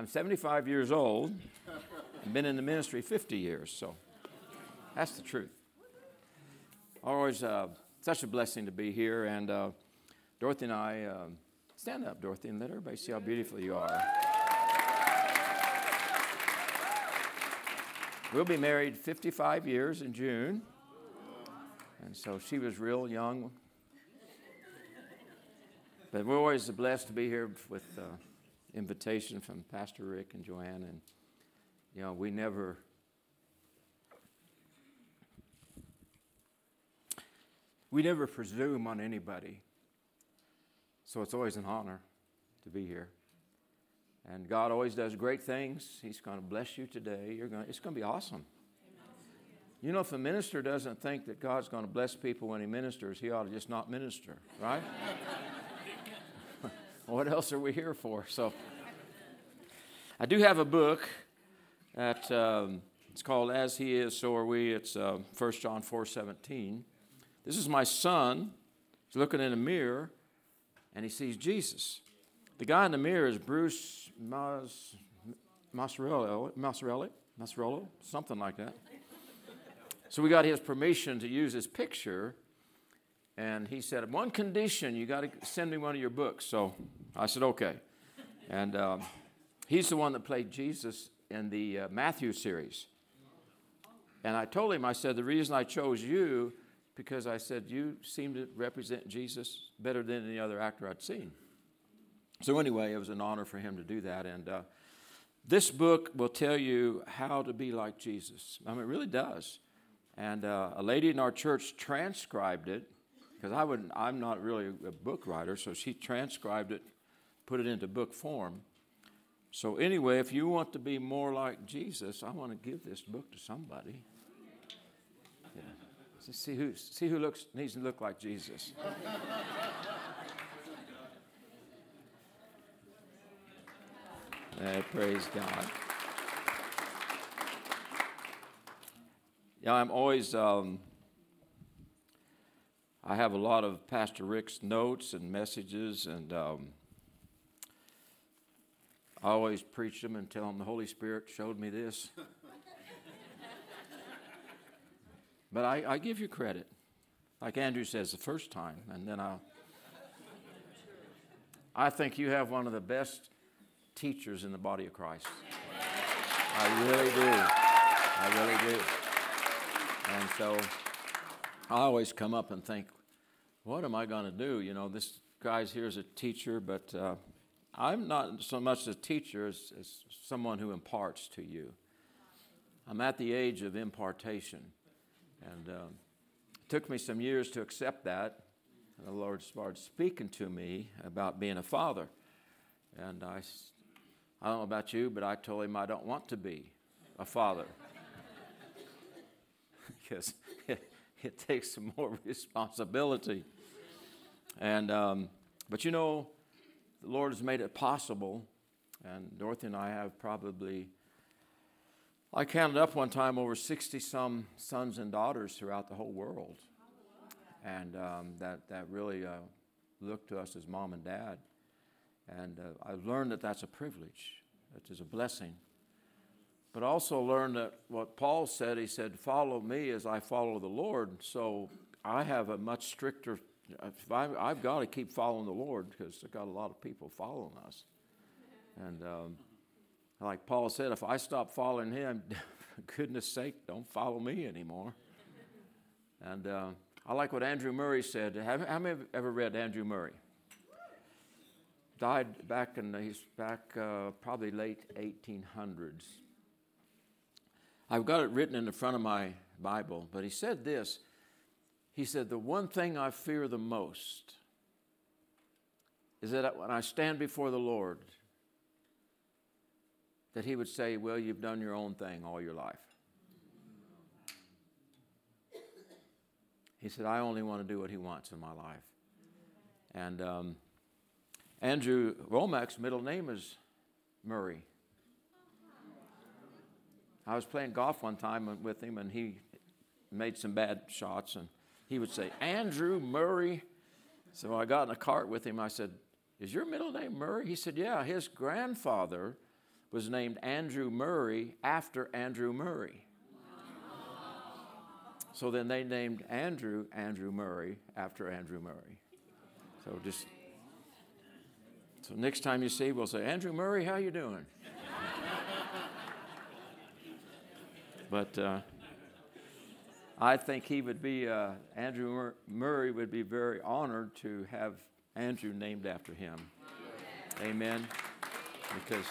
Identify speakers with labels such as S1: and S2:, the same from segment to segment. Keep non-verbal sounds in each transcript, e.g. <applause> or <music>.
S1: I'm 75 years old. I've been in the ministry 50 years, so that's the truth. Always uh, such a blessing to be here, and uh, Dorothy and I, uh, stand up, Dorothy, and let everybody see how beautiful you are. We'll be married 55 years in June. And so she was real young. But we're always blessed to be here with uh, invitation from Pastor Rick and Joanne. And, you know, we never. We never presume on anybody. So it's always an honor to be here. And God always does great things. He's going to bless you today. You're going to, it's going to be awesome. You know, if a minister doesn't think that God's going to bless people when he ministers, he ought to just not minister, right? <laughs> what else are we here for? So, I do have a book that um, it's called "As He Is, So Are We." It's uh, 1 John four seventeen. This is my son. He's looking in a mirror, and he sees Jesus. The guy in the mirror is Bruce Mas, Masarello, Masarello, something like that. So we got his permission to use his picture. And he said, One condition, you got to send me one of your books. So I said, Okay. And um, he's the one that played Jesus in the uh, Matthew series. And I told him, I said, The reason I chose you, because I said, You seem to represent Jesus better than any other actor I'd seen. So, anyway, it was an honor for him to do that. And uh, this book will tell you how to be like Jesus. I mean, it really does. And uh, a lady in our church transcribed it because I would I'm not really a book writer, so she transcribed it, put it into book form. So anyway, if you want to be more like Jesus, I want to give this book to somebody. Yeah. See who see who looks needs to look like Jesus. hey, praise God. Yeah, I'm always, um, I have a lot of Pastor Rick's notes and messages, and um, I always preach them and tell them the Holy Spirit showed me this. <laughs> but I, I give you credit. Like Andrew says, the first time, and then I'll. I think you have one of the best teachers in the body of Christ. I really do. I really do. And so I always come up and think, what am I going to do? You know, this guy's here as a teacher, but uh, I'm not so much a teacher as, as someone who imparts to you. I'm at the age of impartation. And uh, it took me some years to accept that. And the Lord started speaking to me about being a father. And I, I don't know about you, but I told him I don't want to be a father <laughs> because it, it, takes some more <laughs> responsibility. And, um, but you know, the Lord has made it possible, and Dorothy and I have probably, I counted up one time over 60 some sons and daughters throughout the whole world. And um, that, that really uh, looked to us as mom and dad. And uh, I've learned that that's a privilege, that is a blessing but also learned that what Paul said, he said, Follow me as I follow the Lord. So I have a much stricter, I, have got to keep following the Lord because I've got a lot of people following us. And um, like Paul said, if I stop following him, <laughs> goodness sake, don't follow me anymore. And uh, I like what Andrew Murray said. Have, how many have ever read Andrew Murray? Died back in, he's back uh, probably late 1800s. I've got it written in the front of my Bible, but he said this. He said, The one thing I fear the most is that when I stand before the Lord, that he would say, Well, you've done your own thing all your life. He said, I only want to do what he wants in my life. And um, Andrew Wommack's middle name is Murray. I was playing golf one time with him, and he made some bad shots, and he would say, Andrew Murray. So I got in a cart with him. I said, Is your middle name Murray? He said, Yeah. His grandfather was named Andrew Murray after Andrew Murray. So then they named Andrew Andrew Murray after Andrew Murray. So just so next time you see, we'll say, Andrew Murray, how you doing? <laughs> but uh, I think he would be uh, Andrew Murray would be very honored to have Andrew named after him. Amen. Because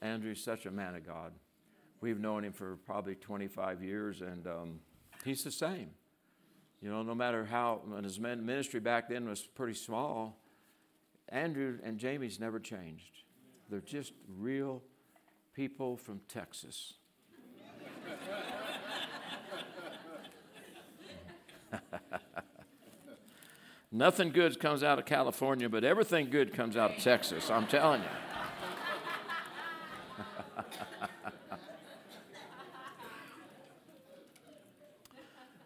S1: Andrew's such a man of God. We've known him for probably 25 years, and um, he's the same. You know, no matter how, when his ministry back then was pretty small, Andrew and Jamie's never changed. They're just real people from Texas. <laughs> Nothing good comes out of California, but everything good comes out of Texas, I'm telling you. <laughs>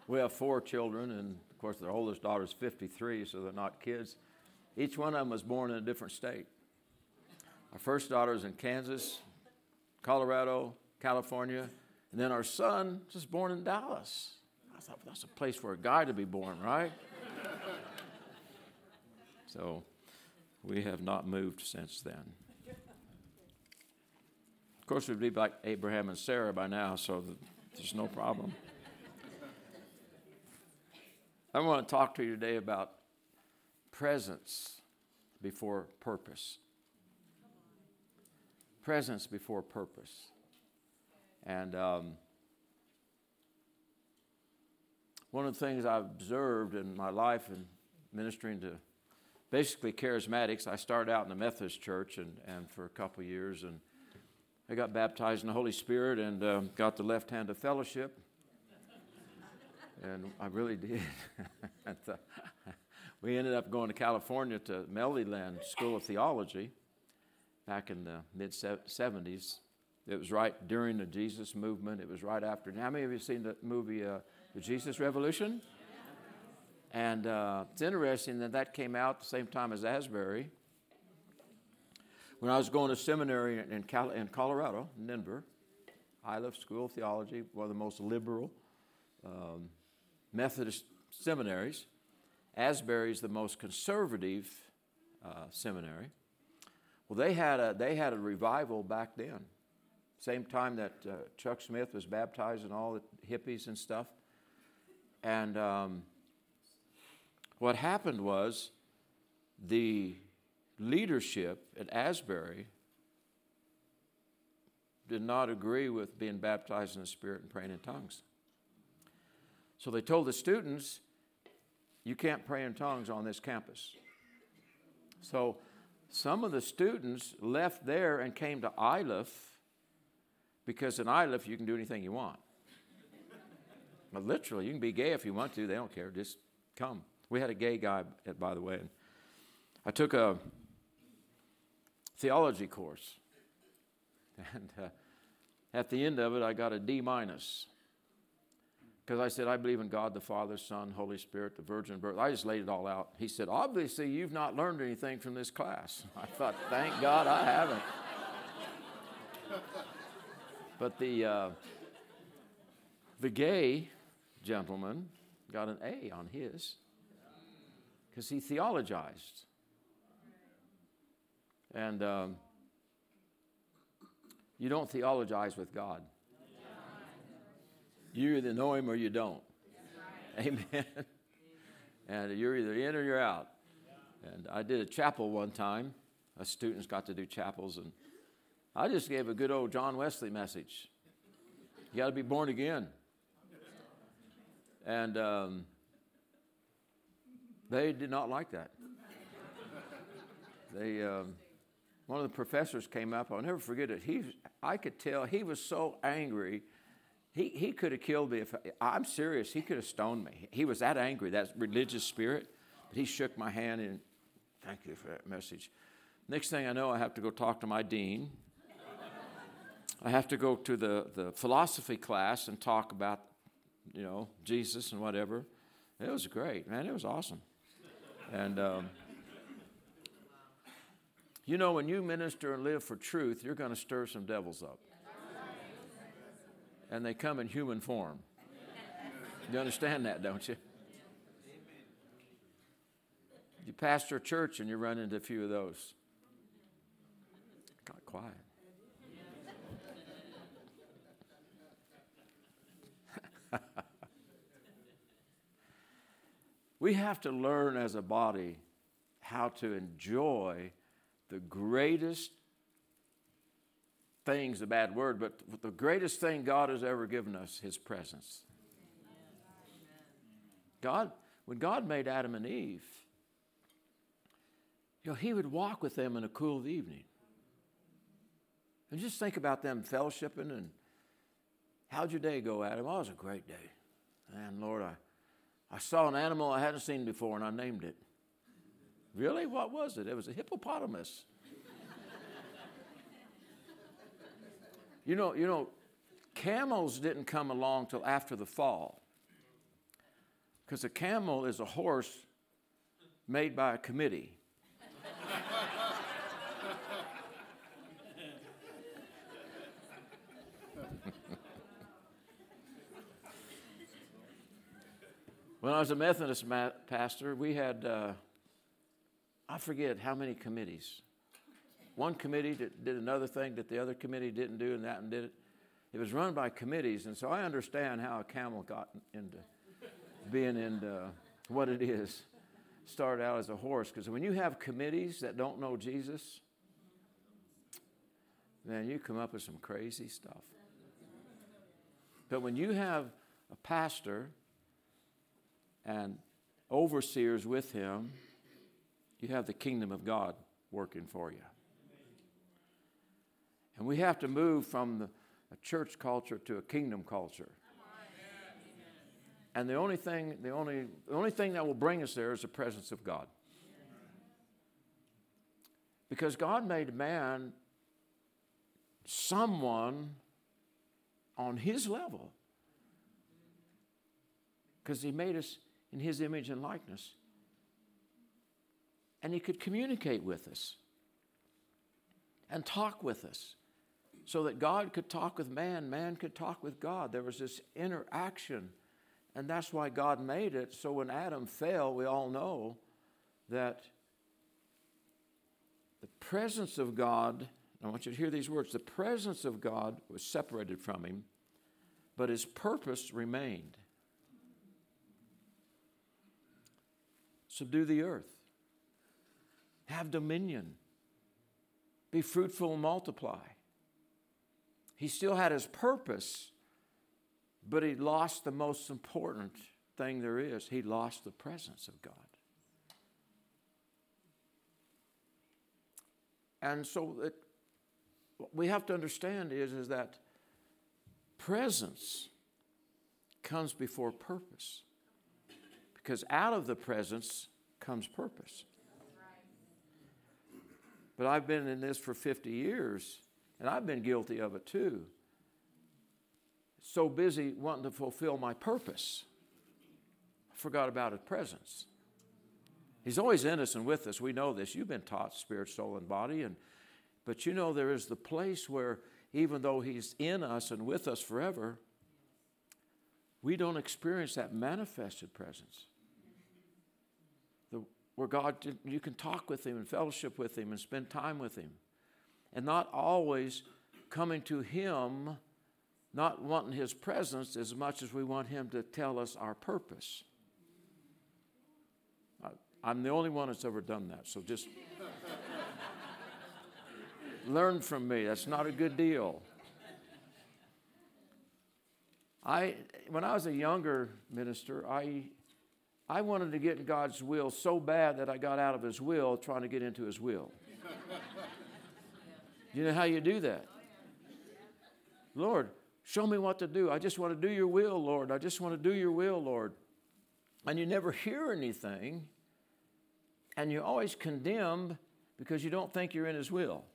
S1: we have four children, and of course, their oldest daughter is 53, so they're not kids. Each one of them was born in a different state. Our first daughter is in Kansas, Colorado, California, and then our son was born in Dallas. Thought that's a place for a guy to be born, right? so we have not moved since then. Of course, we'd be like Abraham and Sarah by now, so there's no problem. I want to talk to you today about presence before purpose. Presence before purpose. And um, one of the things I've observed in my life in ministering to basically charismatics, I started out in the Methodist church and, and for a couple years, and I got baptized in the Holy Spirit and uh, got the left hand of fellowship and I really did. <laughs> <laughs> We ended up going to California to Melodyland School of Theology back in the mid 70s. It was right during the Jesus movement. It was right after. How many of you seen the movie uh, The Jesus Revolution? And uh, it's interesting that that came out at the same time as Asbury. When I was going to seminary in, Cal- in Colorado, in Denver, Iliff School of Theology, one of the most liberal um, Methodist seminaries. Asbury is the most conservative uh, seminary. Well, they had, a, they had a revival back then. Same time that uh, Chuck Smith was baptized and all the hippies and stuff. And um, what happened was the leadership at Asbury did not agree with being baptized in the Spirit and praying in tongues. So they told the students, you can't pray in tongues on this campus. So some of the students left there and came to Iliff because in Iliff you can do anything you want. But literally, you can be gay if you want to. They don't care. Just come. We had a gay guy, by the way. And I took a theology course. <laughs> And uh, at the end of it, I got a D minus. Because I said, I believe in God the Father, Son, Holy Spirit, the virgin birth. I just laid it all out. He said, Obviously, you've not learned anything from this class. <laughs> I thought, Thank God I haven't. but the, uh, the gay gentleman got an A on his because he theologized. And um, you don't theologize with God. You either know him or you don't. Amen. <laughs> and you're either in or you're out. And I did a chapel one time. Us students got to do chapels, and I just gave a good old John Wesley message. You got to be born again. And um, they did not like that. They, um, one of the professors came up. I'll never forget it. He, I could tell he was so angry he, he could have killed me if I'm serious. He could have stoned me. He was that angry, that religious spirit. But he shook my hand and thank you for that message. Next thing I know, I have to go talk to my dean. I have to go to the, the philosophy class and talk about, you know, Jesus and whatever. It was great, man. It was awesome. And, um, You know, when you minister and live for truth, you're going to stir some devils up. And they come in human form. You understand that, don't you? You pastor a church and you run into a few of those. Got quiet. We have to learn as a body how to enjoy the greatest thing's a bad word, but the greatest thing God has ever given us, His presence. God, when God made Adam and Eve, you know, He would walk with them in the cool of the evening. And just think about them fellowshipping and how'd your day go, Adam? Oh, it was a great day. And Lord, I, I saw an animal I hadn't seen before and I named it. Really? What was it? It was a hippopotamus. you know, you know, camels didn't come along till after the fall. Because a camel is a horse made by a committee. When I was a Methodist ma- pastor, we had, uh, I forget how many committees. One committee did another thing that the other committee didn't do, and that and did it. It was run by committees, and so I understand how a camel got into being in uh, what it is. Started out as a horse, because when you have committees that don't know Jesus, man, you come up with some crazy stuff. But when you have a pastor and overseers with him, you have the kingdom of God working for you. And we have to move from the, a church culture to a kingdom culture. And the only thing, the only, the only thing that will bring us there is the presence of God. Because God made man someone on his level. Because he made us in his image and likeness. And he could communicate with us and talk with us so that God could talk with man, man could talk with God. There was this interaction and that's why God made it. So when Adam fell, we all know that the presence of God, I want you to hear these words the presence of God was separated from him, but his purpose remained. Subdue the earth, have dominion, be fruitful and multiply. He still had his purpose but he lost the most important thing there is he lost the presence of God. And so it, what we have to understand is, is that presence comes before purpose. Because out of the presence comes purpose. But I've been in this for 50 years, and I've been guilty of it too so busy wanting to fulfill my purpose, I forgot about his presence. He's always in us and with us. We know this. You've been taught spirit, soul, and body. And, but you know, there is the place where, even though He's in us and with us forever, we don't experience that manifested presence. Where God, you can talk with Him and fellowship with Him and spend time with Him. And not always coming to Him not wanting his presence as much as we want him to tell us our purpose. I, am the only one that's ever done that, so just <laughs> learn from me. That's not a good deal. I, when I was a younger minister, I, I wanted to get in God's will so bad that I got out of His will trying to get into His will. <laughs> you know how you do that? Oh, Lord, Show me what to do. I just want to do your will, Lord. I just want to do your will, Lord. And you never hear anything, and you're always condemned because you don't think you're in His will.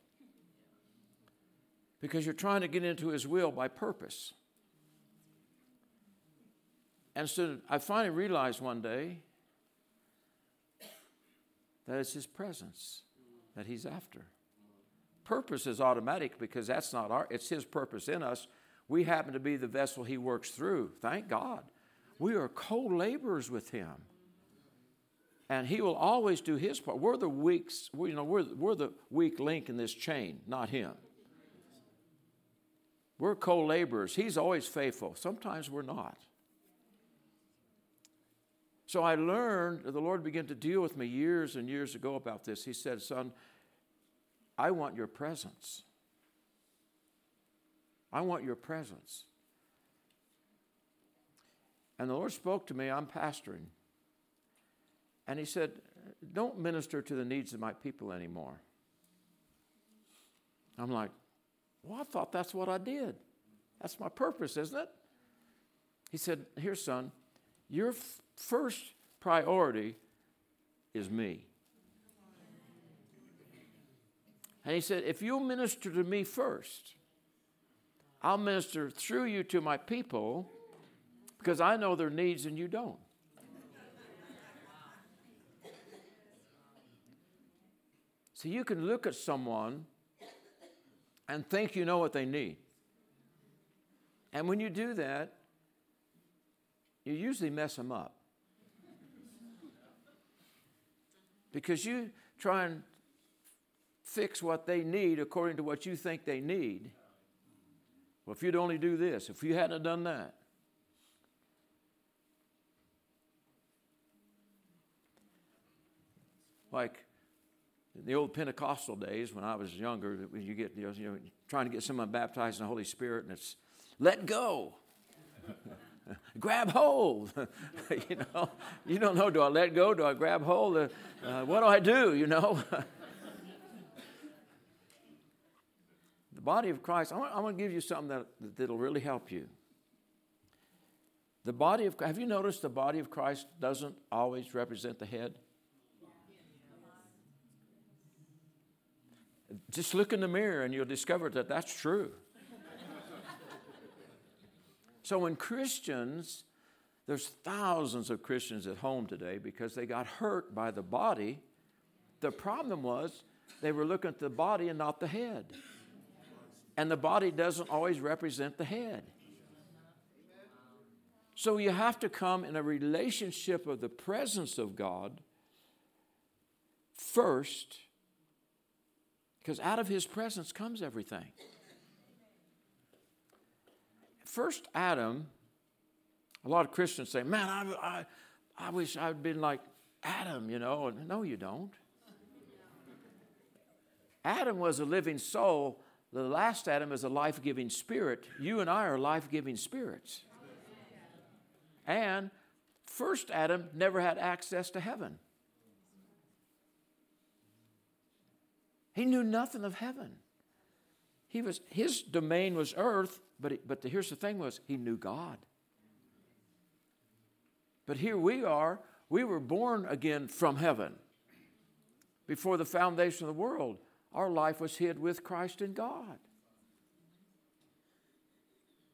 S1: Because you're trying to get into His will by purpose. And so I finally realized one day that it's His presence that He's after. purpose is automatic because that's not our, it's His purpose in us. We happen to be the vessel He works through. Thank God. We are co laborers with Him. And He will always do His part. We're the weak, we, you know, we're, we're the weak link in this chain, not Him. We're co laborers. He's always faithful. Sometimes we're not. So I learned, the Lord began to deal with me years and years ago about this. He said, Son, I want your presence. I want your presence. And the Lord spoke to me, I'm pastoring. And He said, Don't minister to the needs of my people anymore. I'm like, Well, I thought that's what I did. That's my purpose, isn't it? He said, Here, son, your f- first priority is me. And he said, If you'll minister to me first, I'll minister through you to my people because I know their needs and you don't. So you can look at someone and think you know what they need. And when you do that, you usually mess them up. Because you try and fix what they need according to what you think they need. Well, if you'd only do this, if you hadn't done that. Like in the old Pentecostal days when I was younger, you get you know, trying to get someone baptized in the Holy Spirit, and it's let go. Grab hold. <laughs> you know, you don't know. Do I let go? Do I grab hold? Uh, uh, what do I do? You know. <laughs> the body of Christ. I want, I want, to give you something that that'll really help you. The body of have you noticed the body of Christ doesn't always represent the head? Just look in the mirror and you'll discover that that's true. So when Christians, there's thousands of Christians at home today because they got hurt by the body. The problem was they were looking at the body and not the head. And the body doesn't always represent the head. So you have to come in a relationship of the presence of God first, because out of His presence comes everything first Adam, a lot of Christians say, man, I, I, I wish I'd been like Adam, you know. And No, you don't. Adam was a living soul. The last Adam is a life giving spirit. You and I are life giving spirits. And first Adam never had access to heaven. He knew nothing of heaven. He was, his domain was earth, but, but the, here's the thing was, he knew God. But here we are, we were born again from heaven. Before the foundation of the world, our life was hid with Christ in God.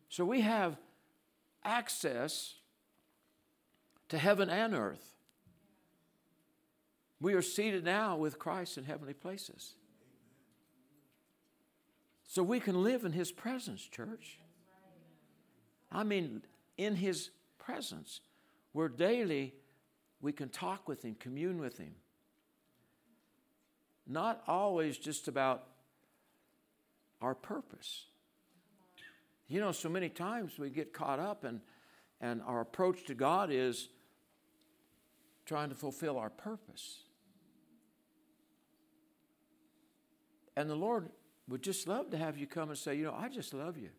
S1: So we have access to heaven and earth. We are seated now with Christ in heavenly places. So we can live in His presence, church. I mean, in His presence, where daily we can talk with Him, commune with Him. Not always just about our purpose. You know, so many times we get caught up and, and our approach to God is trying to fulfill our purpose. And the Lord would just love to have you come and say, you know, I just love you.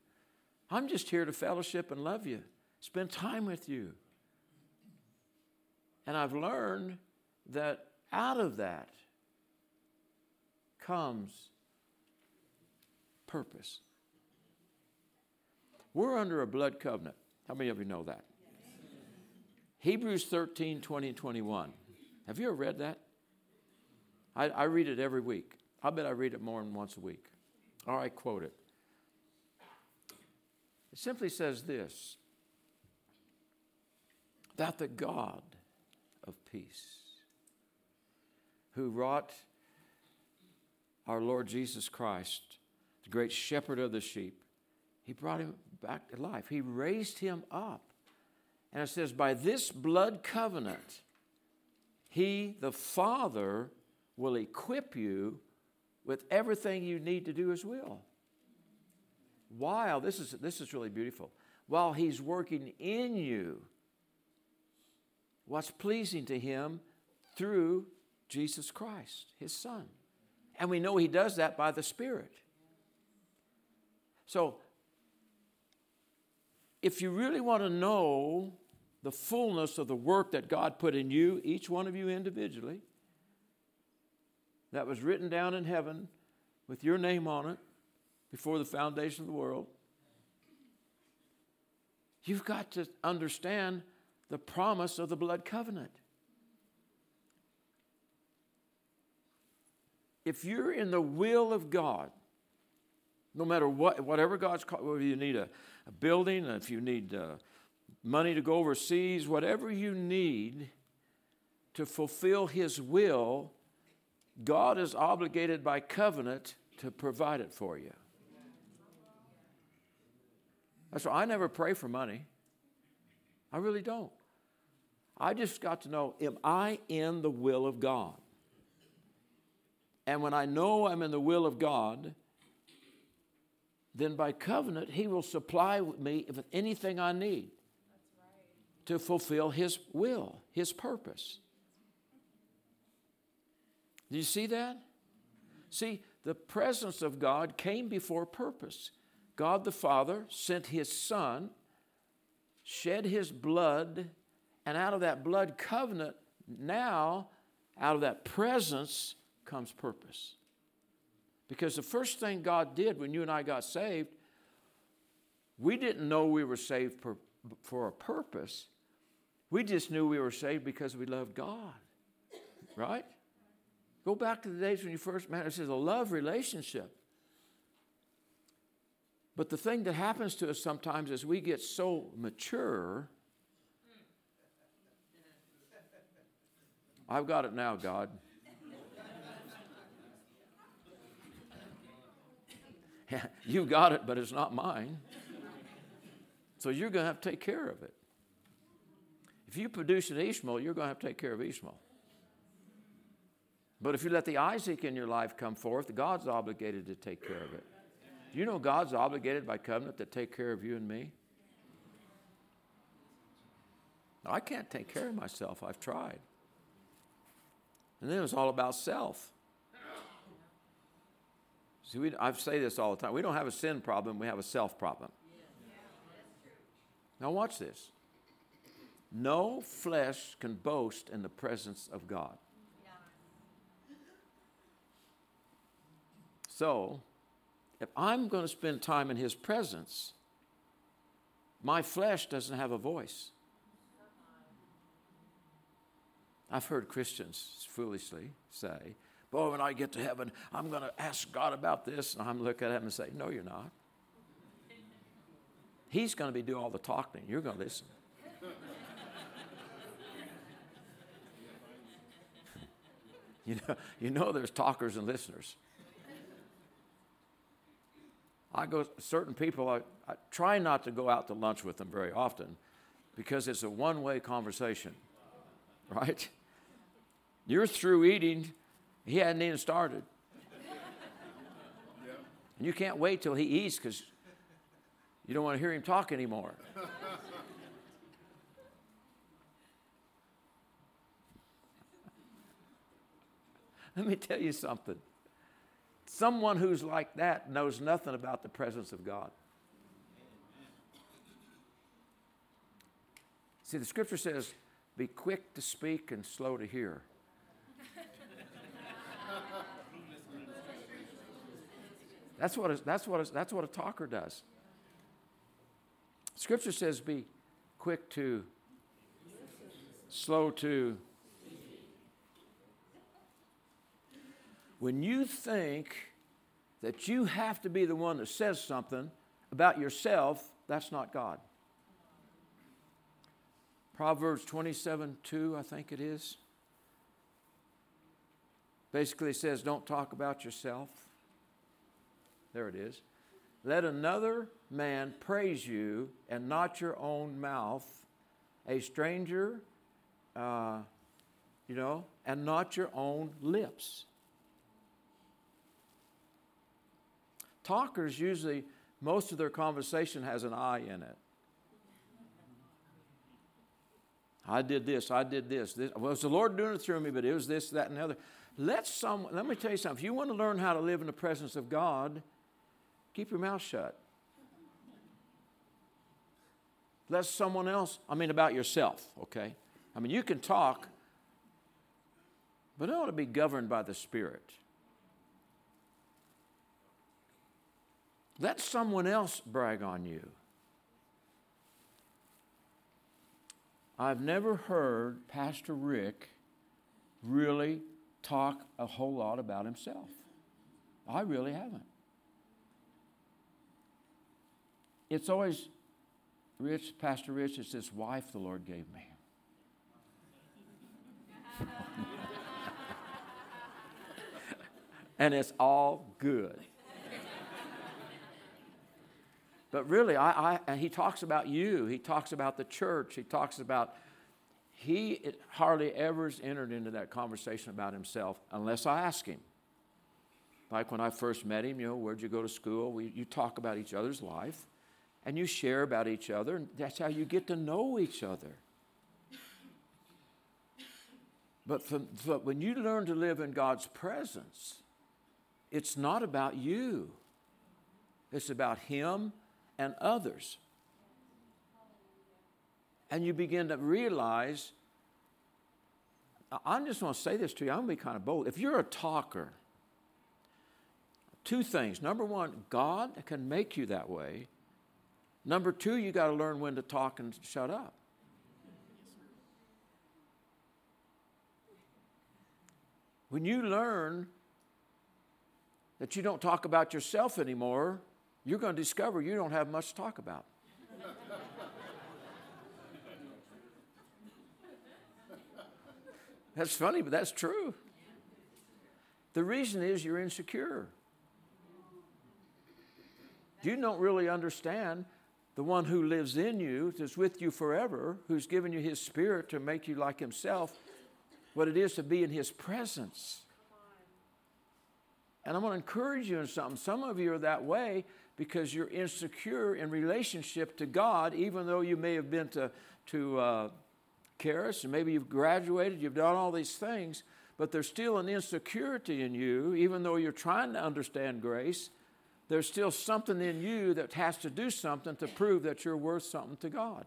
S1: I'm just here to fellowship and love you, spend time with you. And I've learned that out of that comes purpose. We're under a blood covenant. How many of you know that? Hebrews 13, 20, and 21. Have you ever read that? I, I read it every week. I bet I read it more than once a week. Or I quote it. It simply says this that the God of peace, who wrought our Lord Jesus Christ, the great shepherd of the sheep, he brought him back to life. He raised him up. And it says, by this blood covenant, he, the Father, will equip you with everything you need to do his will. While, this is, this is really beautiful, while he's working in you what's pleasing to him through Jesus Christ, his Son. And we know he does that by the Spirit. So, if you really want to know the fullness of the work that God put in you, each one of you individually, that was written down in heaven with your name on it before the foundation of the world, you've got to understand the promise of the blood covenant. If you're in the will of God, no matter what, whatever God's called, whether you need a, a building, if you need uh, money to go overseas, whatever you need to fulfill His will, God is obligated by covenant to provide it for you. That's why I never pray for money. I really don't. I just got to know am I in the will of God? And when I know I'm in the will of God, then by covenant, He will supply me with anything I need to fulfill His will, His purpose. Do you see that? See, the presence of God came before purpose. God the Father sent His Son, shed His blood, and out of that blood covenant, now, out of that presence, comes purpose. Because the first thing God did when you and I got saved, we didn't know we were saved for, for a purpose. We just knew we were saved because we loved God. Right? Go back to the days when you first met. Is a love relationship. But the thing that happens to us sometimes is we get so mature. I've got it now, God. <laughs> You've got it, but it's not mine. So you're going to have to take care of it. If you produce an Ishmael, you're going to have to take care of Ishmael. But if you let the Isaac in your life come forth, God's obligated to take care of it. Do you know God's obligated by covenant to take care of you and me? I can't take care of myself. I've tried. And then it was all about self. See, we, I say this all the time. We don't have a sin problem, we have a self problem. Now, watch this. No flesh can boast in the presence of God. So, if I'm going to spend time in His presence, my flesh doesn't have a voice. I've heard Christians foolishly say, Boy, when I get to heaven, I'm going to ask God about this. And I'm looking at him and say, No, you're not. He's going to be doing all the talking. You're going to listen. <laughs> you, know, you know there's talkers and listeners. I go, certain people, I, I try not to go out to lunch with them very often because it's a one way conversation, <laughs> right? You're through eating, he hadn't even started. And you can't wait till he eats because you don't want to hear him talk anymore. <laughs> Let me tell you something. Someone who's like that knows nothing about the presence of God. See, the scripture says, be quick to speak and slow to hear. That's what, a, that's, what a, that's what a talker does. Scripture says be quick to, slow to. When you think that you have to be the one that says something about yourself, that's not God. Proverbs 27 2, I think it is. basically says, don't talk about yourself. There it is. Let another man praise you and not your own mouth, a stranger, uh, you know, and not your own lips. Talkers usually, most of their conversation has an I in it. I did this, I did this. this. Well, was the Lord doing it through me, but it was this, that, and the other. Let some, let me tell you something. If you want to learn how to live in the presence of God, keep your mouth shut. Let someone else, I mean, about yourself, okay? I mean, you can talk, but it ought to be governed by the Spirit. Let someone else brag on you. I've never heard Pastor Rick really talk a whole lot about himself. I really haven't. It's always, Rich, Pastor Rich, it's this wife the Lord gave me. <laughs> and it's all good. But really, I, I, and he talks about you. He talks about the church. He talks about, he hardly ever has entered into that conversation about himself unless I ask him. Like when I first met him, you know, where'd you go to school? We, you talk about each other's life and you share about each other, and that's how you get to know each other. But, for, but when you learn to live in God's presence, it's not about you, it's about Him and others. And you begin to realize, I'm just going to say this to you, I'm going to be kind of bold. If you're a talker, two things. Number one, God can make you that way. Number two, you got to learn when to talk and shut up. When you learn that you don't talk about yourself anymore, you're going to discover you don't have much to talk about. <laughs> that's funny, but that's true. The reason is you're insecure. You don't really understand the one who lives in you, that's with you forever, who's given you his spirit to make you like himself, what it is to be in his presence. And I'm going to encourage you in something. Some of you are that way because you're insecure in relationship to God, even though you may have been to, to uh, Charis and maybe you've graduated, you've done all these things, but there's still an insecurity in you, even though you're trying to understand grace. There's still something in you that has to do something to prove that you're worth something to God.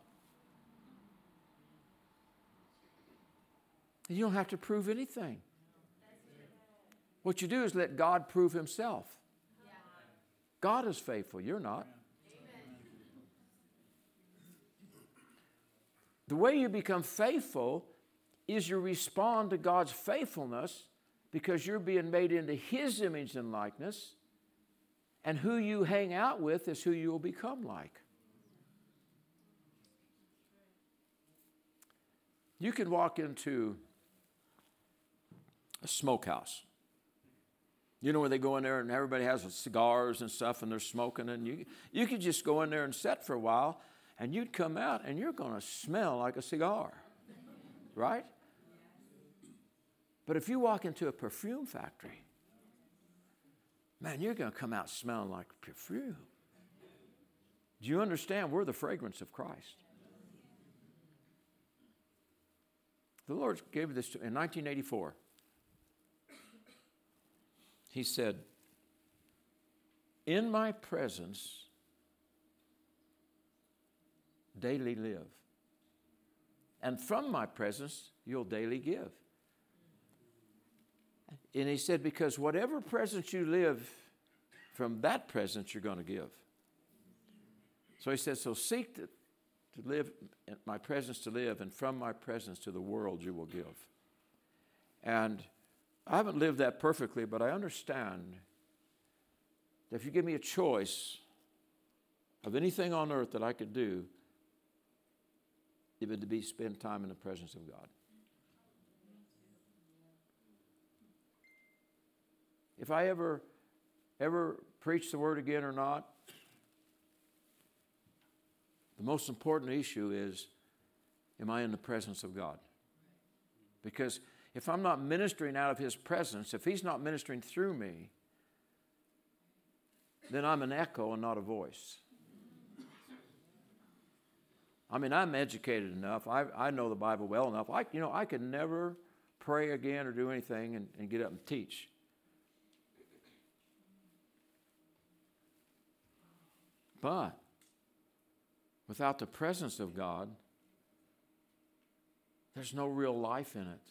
S1: You don't have to prove anything. What you do is let God prove Himself. God is faithful, you're not. The way you become faithful is you respond to God's faithfulness because you're being made into His image and likeness, and who you hang out with is who you will become like. You can walk into a smokehouse you know where they go in there and everybody has cigars and stuff and they're smoking and you you could just go in there and sit for a while and you'd come out and you're going to smell like a cigar. Right? But if you walk into a perfume factory, man, you're going to come out smelling like perfume. Do you understand? We're the fragrance of Christ. The Lord gave this to in 1984 he said, In my presence, daily live. And from my presence, you'll daily give. And he said, Because whatever presence you live, from that presence you're going to give. So he said, So seek to, to live, my presence to live, and from my presence to the world you will give. And I haven't lived that perfectly, but I understand that if you give me a choice of anything on earth that I could do, it would be spend time in the presence of God. if I ever, ever preach the word again or not, the most important issue is am I in the presence of God? Because if I'm not ministering out of His presence, if He's not ministering through me, then I'm an echo and not a voice. I mean, I'm educated enough. I, I know the Bible well enough. I, you know, I could never pray again or do anything and, and get up and teach. But without the presence of God, there's no real life in it.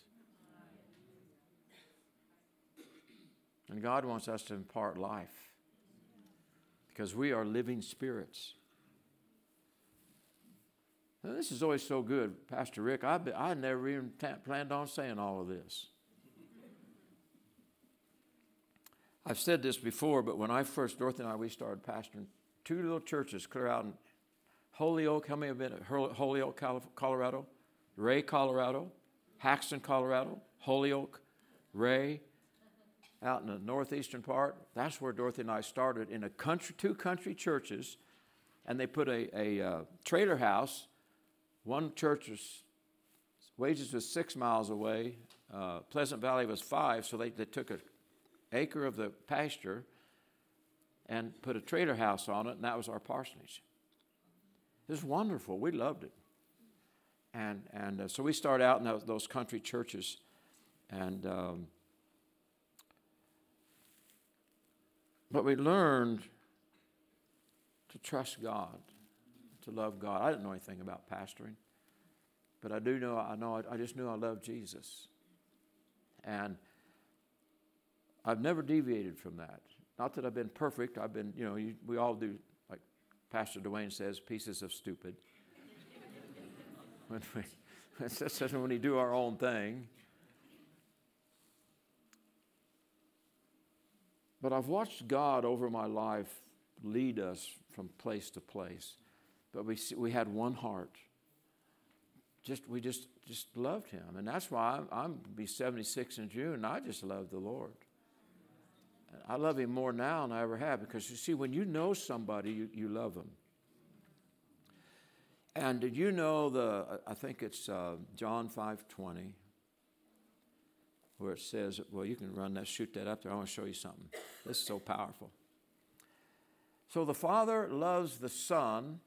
S1: And God wants us to impart life because we are living spirits. Now, this is always so good, Pastor Rick. I, I never even t- planned on saying all of this. I've said this before, but when I first, Dorothy and I, we started pastoring two little churches clear out in Holyoke. How many have been at Holyoke, Colorado? Wray, Colorado, Haxtun, Colorado, Holyoke, Wray, out in the northeastern part. That's where Dorothy and I started in a country, two country churches, and they put a, a uh, trailer house. One church's wages was six miles away. Uh, Pleasant Valley was five, so they, they took an acre of the pasture and put a trailer house on it, and that was our parsonage. It was wonderful. We loved it. And, and uh, so we started out in those, those country churches. And, um, but we learned to trust God, to love God. I didn't know anything about pastoring, but I do know, I know, I just knew I loved Jesus. And I've never deviated from that. Not that I've been perfect. I've been, you know, you, we all do, like Pastor Dwayne says, pieces of stupid <laughs> when we, <laughs> when we do our own thing. But I've watched God over my life lead us from place to place. But we, we had one heart. Just we just just loved Him, and that's why I'm, I'm be 76 in June. And I just love the Lord. I love Him more now than I ever have because you see, when you know somebody, you, you love them. And did you know the, I think it's uh, John 5.20, where it says, well, you can run that, shoot that up there. I want to show you something. This is so powerful. So the Father loves the Son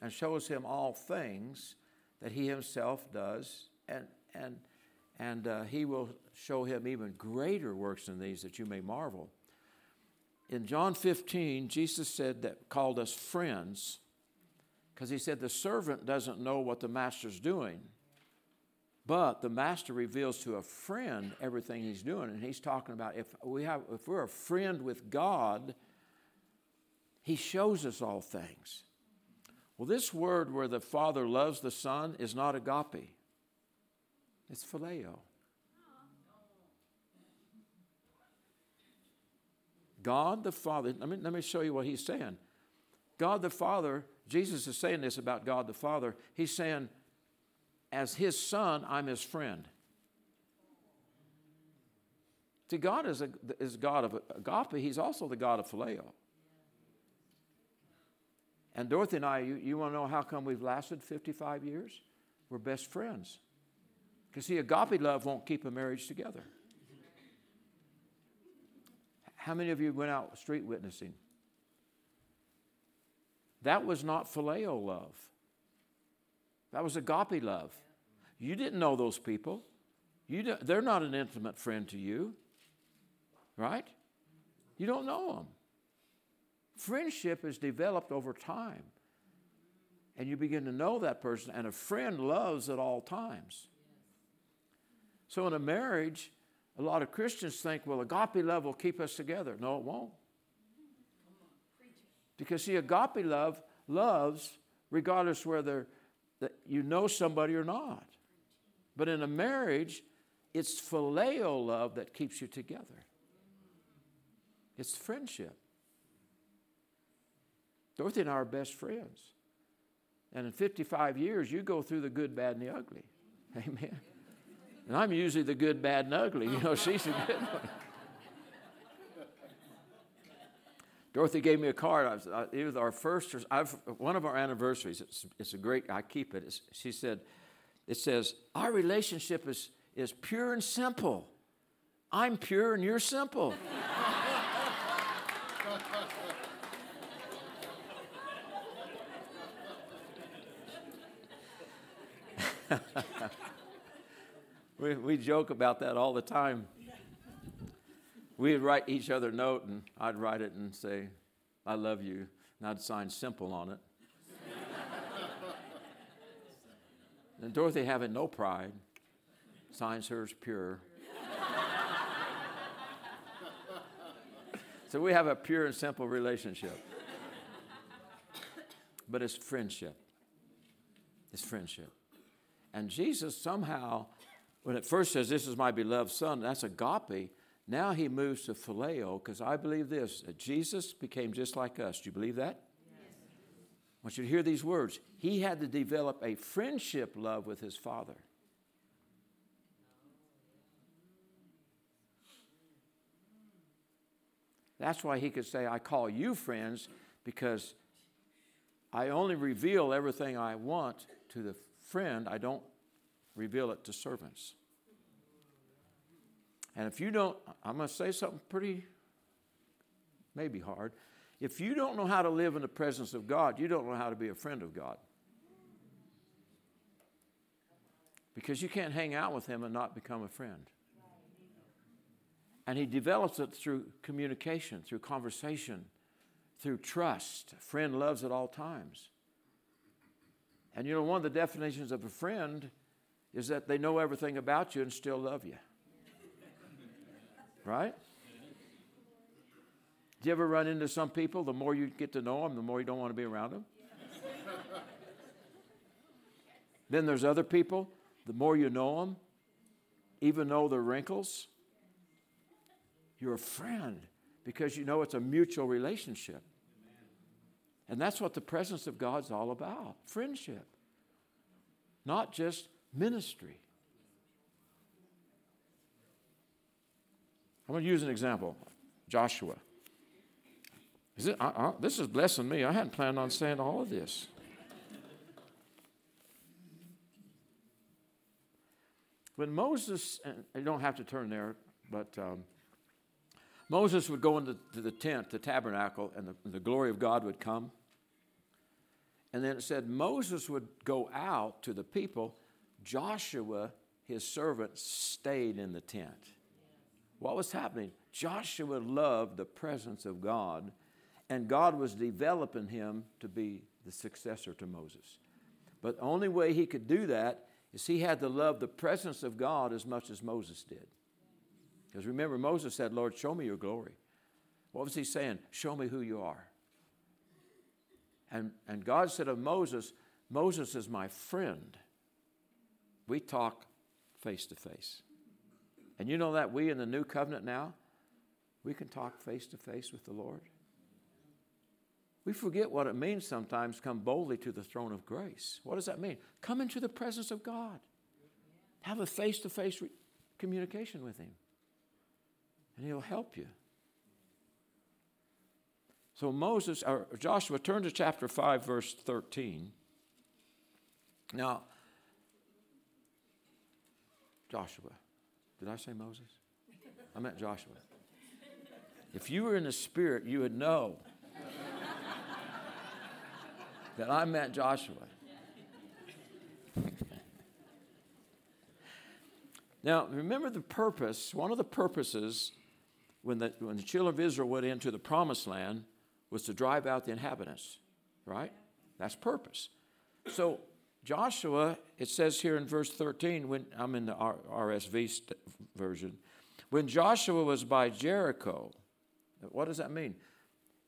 S1: and shows him all things that he himself does, and, and, and uh, he will show him even greater works than these that you may marvel. In John 15, Jesus said that called us friends because he said the servant doesn't know what the master's doing. But the master reveals to a friend everything he's doing. And he's talking about if, we have, if we're a friend with God, he shows us all things. Well, this word where the Father loves the Son is not agape, it's phileo. God the Father, let me, let me show you what he's saying. God the Father Jesus is saying this about God the Father. He's saying, as his son, I'm his friend. See, God is, a, is God of agape, he's also the God of phileo. And Dorothy and I, you, you want to know how come we've lasted 55 years? We're best friends. Because, see, agape love won't keep a marriage together. How many of you went out street witnessing? That was not phileo love. That was agape love. You didn't know those people. You they're not an intimate friend to you, right? You don't know them. Friendship is developed over time. And you begin to know that person, and a friend loves at all times. So, in a marriage, a lot of Christians think, well, agape love will keep us together. No, it won't. Because, see, agape love loves regardless whether you know somebody or not. But in a marriage, it's phileo love that keeps you together. It's friendship. Dorothy and I are best friends. And in 55 years, you go through the good, bad, and the ugly. <laughs> Amen. And I'm usually the good, bad, and ugly. You know, <laughs> she's the good one. Dorothy gave me a card. I was, I, it was our first, I've, one of our anniversaries. It's, it's a great, I keep it. It's, she said, it says, Our relationship is, is pure and simple. I'm pure and you're simple. <laughs> we, we joke about that all the time. We'd write each other a note, and I'd write it and say, I love you, and I'd sign simple on it. And Dorothy, having no pride, signs hers pure. so we have a pure and simple relationship. But it's friendship. It's friendship. And Jesus somehow, when it first says, This is my beloved Son, that's agape. Now he moves to phileo because I believe this that Jesus became just like us. Do you believe that? Want you to hear these words. He had to develop a friendship love with his Father. That's why he could say, I call you friends because I only reveal everything I want to the friend, I don't reveal it to servants. And if you don't, I'm going to say something pretty, maybe hard. If you don't know how to live in the presence of God, you don't know how to be a friend of God. Because you can't hang out with Him and not become a friend. And He develops it through communication, through conversation, through trust. A friend loves at all times. And you know, one of the definitions of a friend is that they know everything about you and still love you. Right? Do you ever run into some people, the more you get to know them, the more you don't want to be around them? <laughs> then there's other people, the more you know them, even though they're wrinkles, you're a friend because you know it's a mutual relationship. And that's what the presence of God's all about friendship, not just ministry. I'm going to use an example Joshua. Is it, uh, this is blessing me. I hadn't planned on saying all of this. When Moses, and you don't have to turn there, but um, Moses would go into the tent, the tabernacle, and the, the glory of God would come. And then it said Moses would go out to the people. Joshua, his servant, stayed in the tent. What was happening? Joshua loved the presence of God, and God was developing him to be the successor to Moses. But the only way he could do that is he had to love the presence of God as much as Moses did. Because remember, Moses said, Lord, show me your glory. What was he saying? Show me who you are. And, and God said of Moses, Moses is my friend. We talk face to face. And you know that we in the new covenant now, we can talk face to face with the Lord. We forget what it means sometimes come boldly to the throne of grace. What does that mean? Come into the presence of God. Have a face to face communication with Him and he'll help you. So Moses or Joshua turn to chapter 5 verse 13. Now Joshua. Did I say Moses? I meant Joshua. If you were in the spirit, you would know that I met Joshua. now, remember the purpose, one of the purposes when the, when the children of Israel went into the promised land was to drive out the inhabitants, right? That's purpose. So Joshua, it says here in verse 13, when I'm in the RSV version, when Joshua was by Jericho, what does that mean?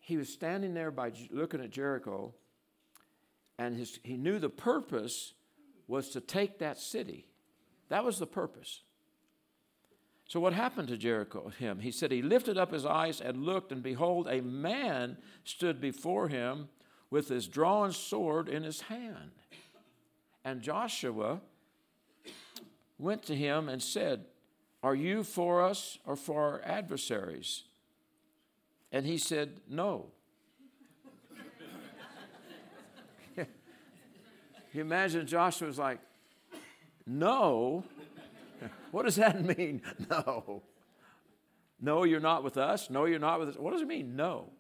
S1: He was standing there by looking at Jericho, and his, he knew the purpose was to take that city. That was the purpose. So, what happened to Jericho? Him? He said, He lifted up his eyes and looked, and behold, a man stood before him with his drawn sword in his hand. And Joshua went to him and said, Are you for us or for our adversaries? And he said, No, You imagine Joshua's like, No. <laughs> what does that mean? <laughs> No. No, you're not with us. No, you're not with us. What does it mean? No.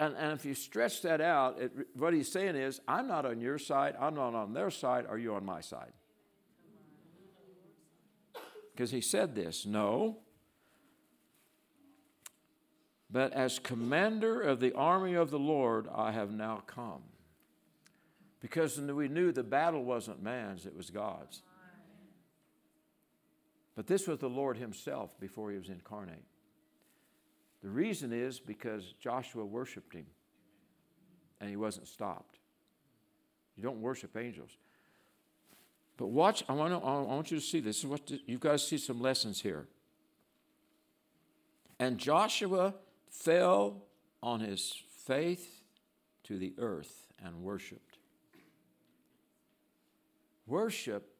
S1: And, and if you stretch that out, it, what he's saying is, I'm not on your side, I'm not on their side, are you on my side? Because he said this no. But as commander of the army of the Lord, I have now come. Because we knew the battle wasn't man's, it was God's. But this was the Lord Himself before He was incarnate. The reason is because Joshua worshiped Him and he wasn't stopped. You don't worship angels. But watch, I want, to, I want you to see this. this is what you've got to see some lessons here. And Joshua fell on his faith to the earth and worshiped. Worship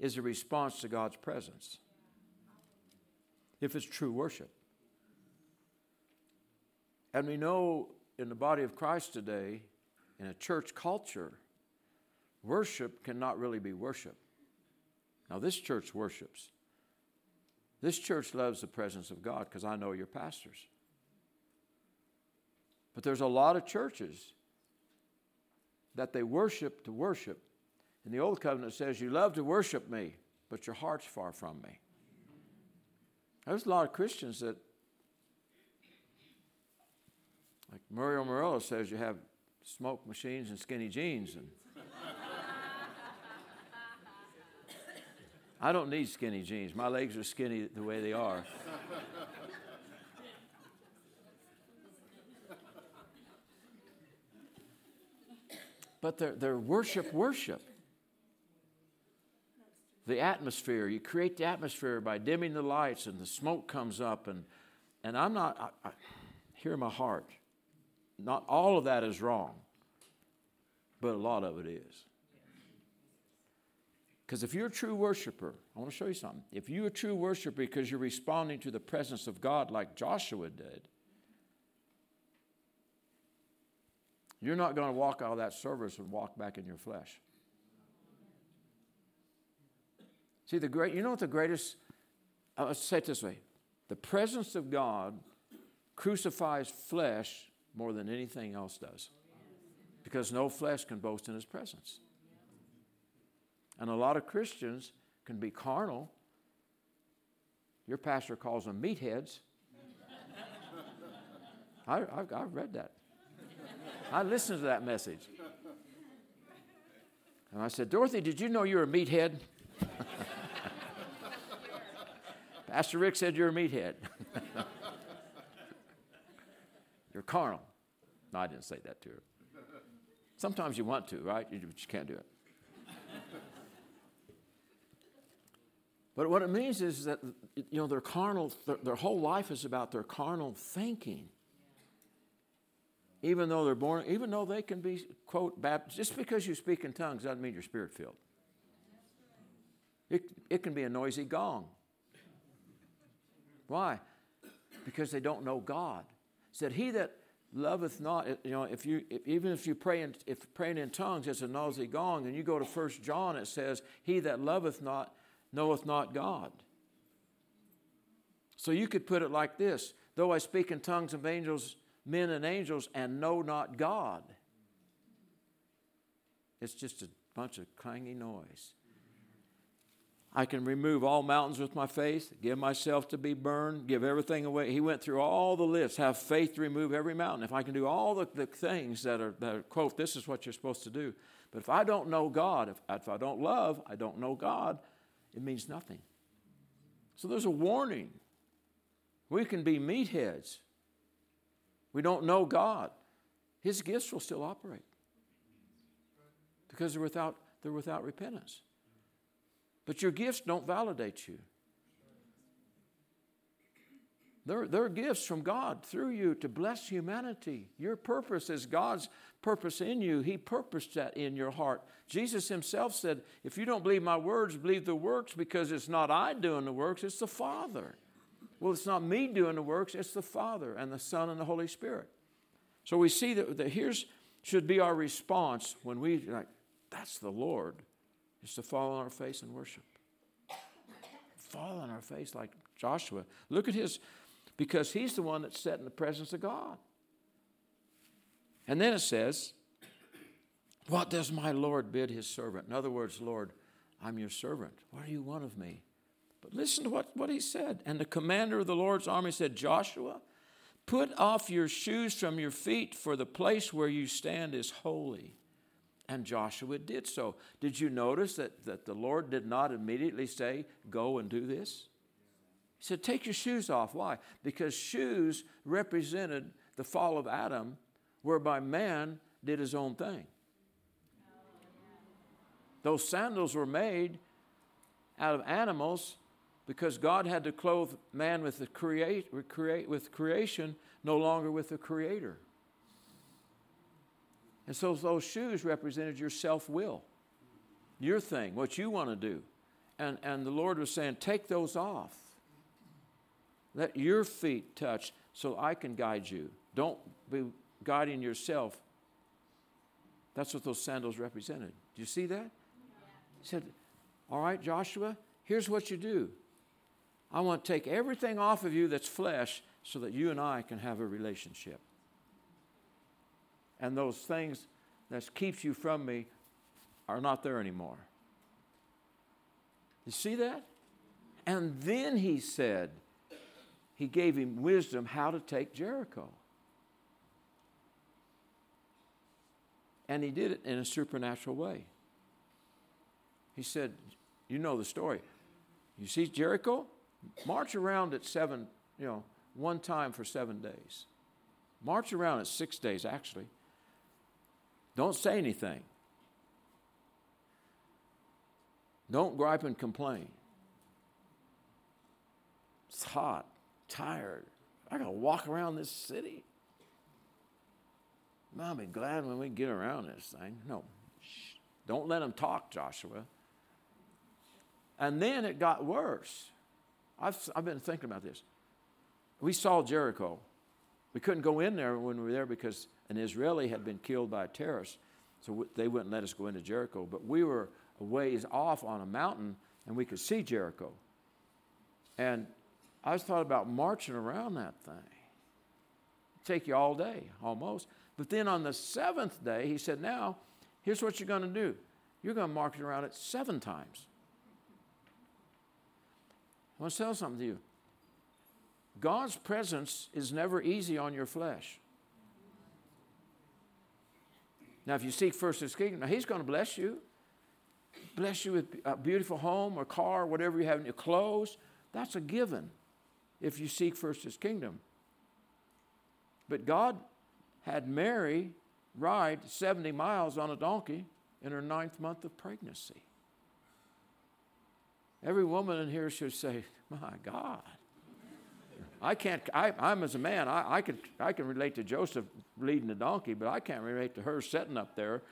S1: is a response to God's presence. If it's true worship. And we know in the body of Christ today, in a church culture, worship cannot really be worship. Now, this church worships. This church loves the presence of God because I know your pastors. But there's a lot of churches that they worship to worship. In the Old Covenant, it says, You love to worship me, but your heart's far from me. There's a lot of Christians that like Mario Murillo says, you have smoke machines and skinny jeans. And <laughs> I don't need skinny jeans. My legs are skinny the way they are. <laughs> but they're, they're worship, worship. The atmosphere, you create the atmosphere by dimming the lights and the smoke comes up. And, and I'm not, I, I, hear my heart. Not all of that is wrong, but a lot of it is. Because if you're a true worshiper, I want to show you something. If you're a true worshiper because you're responding to the presence of God like Joshua did, you're not going to walk out of that service and walk back in your flesh. See, the great, you know what the greatest, uh, let's say it this way the presence of God crucifies flesh more than anything else does. Because no flesh can boast in his presence. And a lot of Christians can be carnal. Your pastor calls them meatheads. <laughs> I, I've, I've read that. I listened to that message. And I said, Dorothy, did you know you're a meathead? <laughs> Pastor Rick said you're a meathead. <laughs> You're carnal. No, I didn't say that to her. Sometimes you want to, right? You just can't do it. But what it means is that, you know, their carnal, their, their, whole life is about their carnal thinking. Even though they're born, even though they can be, quote, baptized, just because you speak in tongues doesn't mean you're spirit filled. It, it can be a noisy gong. Why? Because they don't know God said, He that loveth not, you know, if you if, even if you pray in, if praying in tongues, it's a noisy gong, and you go to First John, it says, He that loveth not knoweth not God. So you could put it like this though I speak in tongues of angels, men and angels, and know not God. It's just a bunch of clanging noise. I can remove all mountains with my faith, give myself to be burned, give everything away. He went through all the lists, have faith to remove every mountain. If I can do all the, the things that are, that are, quote, this is what you're supposed to do. But if I don't know God, if, if I don't love, I don't know God, it means nothing. So there's a warning. We can be meatheads. We don't know God. His gifts will still operate because they're without, they're without repentance. But your gifts don't validate you. They're, they're gifts from God through you to bless humanity. Your purpose is God's purpose in you. He purposed that in your heart. Jesus himself said, If you don't believe my words, believe the works because it's not I doing the works, it's the Father. Well, it's not me doing the works, it's the Father and the Son and the Holy Spirit. So we see that, that here's, should be our response when we like, that's the Lord, is to fall on our face and worship. Fall on our face like Joshua. Look at his, because he's the one that's set in the presence of God. And then it says, What does my Lord bid his servant? In other words, Lord, I'm your servant. What do you want of me? But listen to what, what he said. And the commander of the Lord's army said, Joshua, put off your shoes from your feet, for the place where you stand is holy. And Joshua did so. Did you notice that, that the Lord did not immediately say, Go and do this? He said, Take your shoes off. Why? Because shoes represented the fall of Adam, whereby man did his own thing. Those sandals were made out of animals because God had to clothe man with, the create, with creation, no longer with the creator. And so those shoes represented your self will, your thing, what you want to do. And, and the Lord was saying, Take those off. Let your feet touch so I can guide you. Don't be guiding yourself. That's what those sandals represented. Do you see that? He said, All right, Joshua, here's what you do. I want to take everything off of you that's flesh so that you and I can have a relationship. And those things that keeps you from me are not there anymore. You see that? And then he said, he gave him wisdom how to take Jericho. And he did it in a supernatural way. He said, You know the story. You see Jericho? March around it seven, you know, one time for seven days. March around it six days, actually. Don't say anything. Don't gripe and complain. It's hot, tired. I gotta walk around this city. I'll be glad when we get around this thing. No, shh. don't let them talk, Joshua. And then it got worse. I've, I've been thinking about this. We saw Jericho. We couldn't go in there when we were there because an Israeli had been killed by a terrorist, so they wouldn't let us go into Jericho. But we were a ways off on a mountain and we could see Jericho. And I was thought about marching around that thing. It'd take you all day, almost. But then on the seventh day, he said, Now, here's what you're going to do. You're going to march around it seven times. I want to tell something to you. God's presence is never easy on your flesh. Now, if you seek first His kingdom, now He's going to bless you. Bless you with a beautiful home or car, whatever you have in your clothes. That's a given if you seek first His kingdom. But God had Mary ride 70 miles on a donkey in her ninth month of pregnancy. Every woman in here should say, My God. I can't, I, am as a man, I, I, could, I can relate to Joseph leading the donkey, but I can't relate to her sitting up there.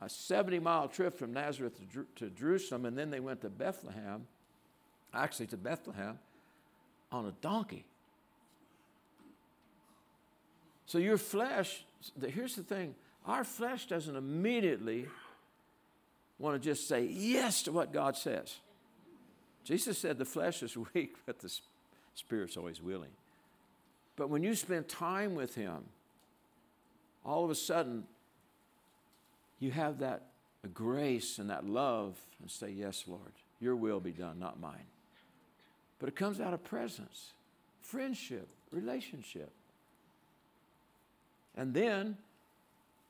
S1: A 70 mile trip from Nazareth to, to Jerusalem, and then they went to Bethlehem, actually to Bethlehem, on a donkey. So your flesh, here's the thing our flesh doesn't immediately want to just say yes to what God says. Jesus said the flesh is <laughs> weak, but the spirit's always willing. But when you spend time with Him, all of a sudden, you have that grace and that love and say, Yes, Lord, your will be done, not mine. But it comes out of presence, friendship, relationship. And then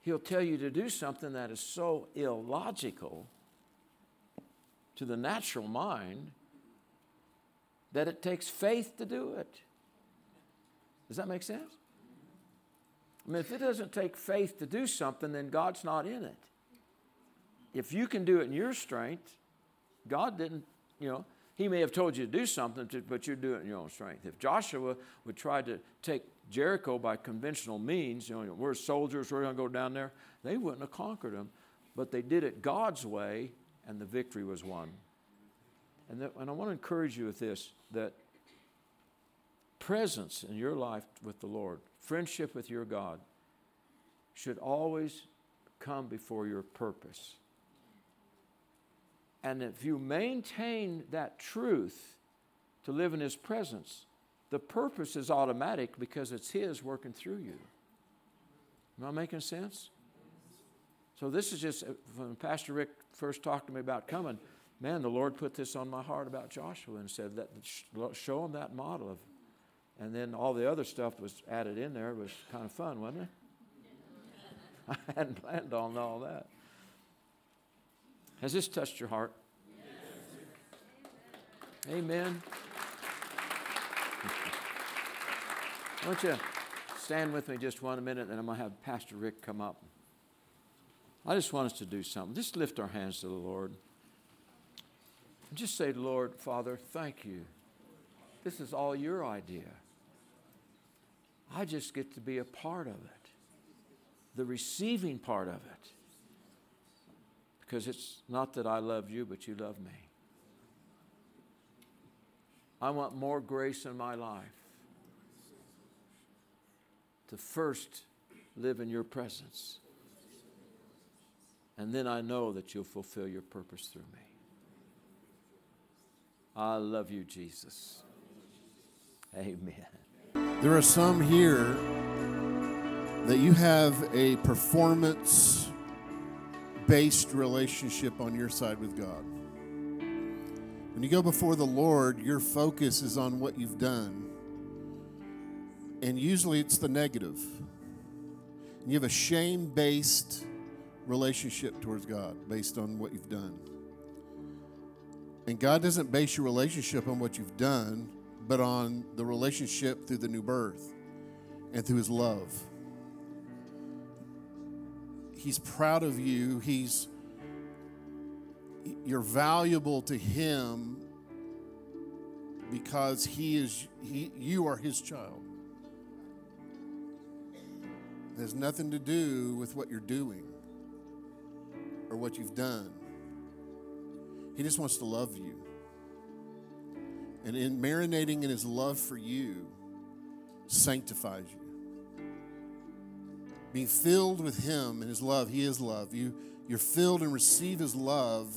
S1: he'll tell you to do something that is so illogical to the natural mind that it takes faith to do it. Does that make sense? I mean, if it doesn't take faith to do something, then God's not in it. If you can do it in your strength, God didn't, you know, He may have told you to do something, but you do it in your own strength. If Joshua would try to take Jericho by conventional means, you know, we're soldiers, we're going to go down there, they wouldn't have conquered them. But they did it God's way, and the victory was won. And, that, and I want to encourage you with this that presence in your life with the Lord, friendship with your God, should always come before your purpose. And if you maintain that truth to live in His presence, the purpose is automatic because it's His working through you. Am I making sense? So, this is just uh, when Pastor Rick first talked to me about coming, man, the Lord put this on my heart about Joshua and said that show him that model of, and then all the other stuff was added in there. It was kind of fun, wasn't it? <laughs> I hadn't planned on all that. Has this touched your heart? Yes. Amen. Why don't you stand with me just one minute, and I'm going to have Pastor Rick come up. I just want us to do something. Just lift our hands to the Lord. Just say, Lord, Father, thank you. This is all your idea. I just get to be a part of it the receiving part of it. Because it's not that I love you, but you love me. I want more grace in my life to first live in your presence. And then I know that you'll fulfill your purpose through me. I love you, Jesus. Amen.
S2: There are some here that you have a performance based relationship on your side with God. When you go before the Lord, your focus is on what you've done. And usually it's the negative. You have a shame based relationship towards God based on what you've done. And God doesn't base your relationship on what you've done, but on the relationship through the new birth and through His love. He's proud of you. He's you're valuable to him because he is he you are his child. It has nothing to do with what you're doing or what you've done. He just wants to love you. And in marinating in his love for you sanctifies you being filled with Him and His love. He is love. You, you're filled and receive His love.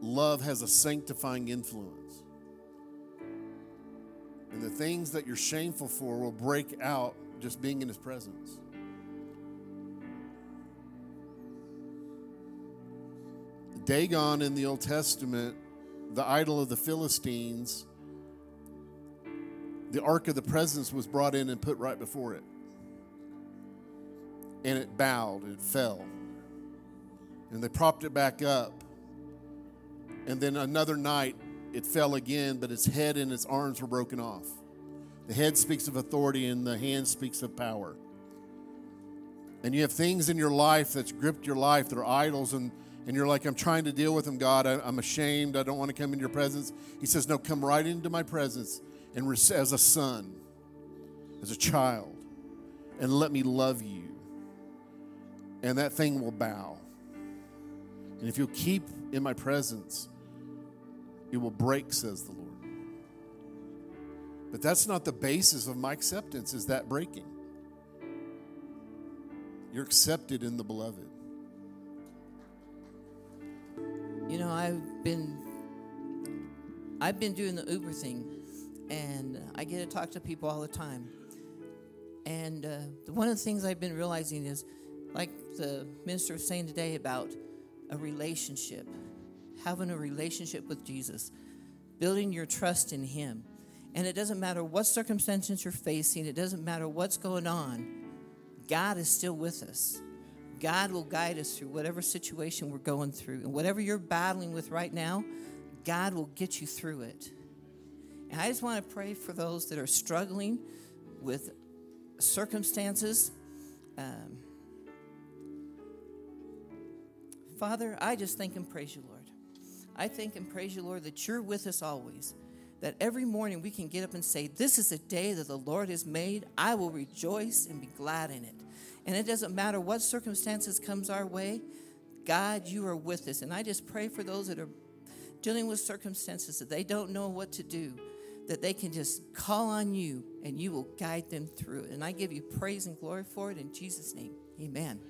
S2: Love has a sanctifying influence. And the things that you're shameful for will break out just being in His presence. Dagon in the Old Testament, the idol of the Philistines, the Ark of the Presence was brought in and put right before it and it bowed and it fell. And they propped it back up. And then another night it fell again, but its head and its arms were broken off. The head speaks of authority and the hand speaks of power. And you have things in your life that's gripped your life that are idols, and, and you're like, I'm trying to deal with them, God. I, am ashamed. I don't want to come in your presence. He says, No, come right into my presence and as a son, as a child, and let me love you and that thing will bow. And if you'll keep in my presence, it will break, says the Lord. But that's not the basis of my acceptance, is that breaking. You're accepted in the beloved.
S3: You know, I've been I've been doing the Uber thing, and I get to talk to people all the time. And uh, one of the things I've been realizing is like the minister was saying today about a relationship, having a relationship with Jesus, building your trust in Him. And it doesn't matter what circumstances you're facing, it doesn't matter what's going on, God is still with us. God will guide us through whatever situation we're going through. And whatever you're battling with right now, God will get you through it. And I just want to pray for those that are struggling with circumstances. Um, Father, I just thank and praise you, Lord. I thank and praise you, Lord, that you're with us always. That every morning we can get up and say, This is a day that the Lord has made. I will rejoice and be glad in it. And it doesn't matter what circumstances comes our way, God, you are with us. And I just pray for those that are dealing with circumstances that they don't know what to do, that they can just call on you and you will guide them through it. And I give you praise and glory for it in Jesus' name. Amen.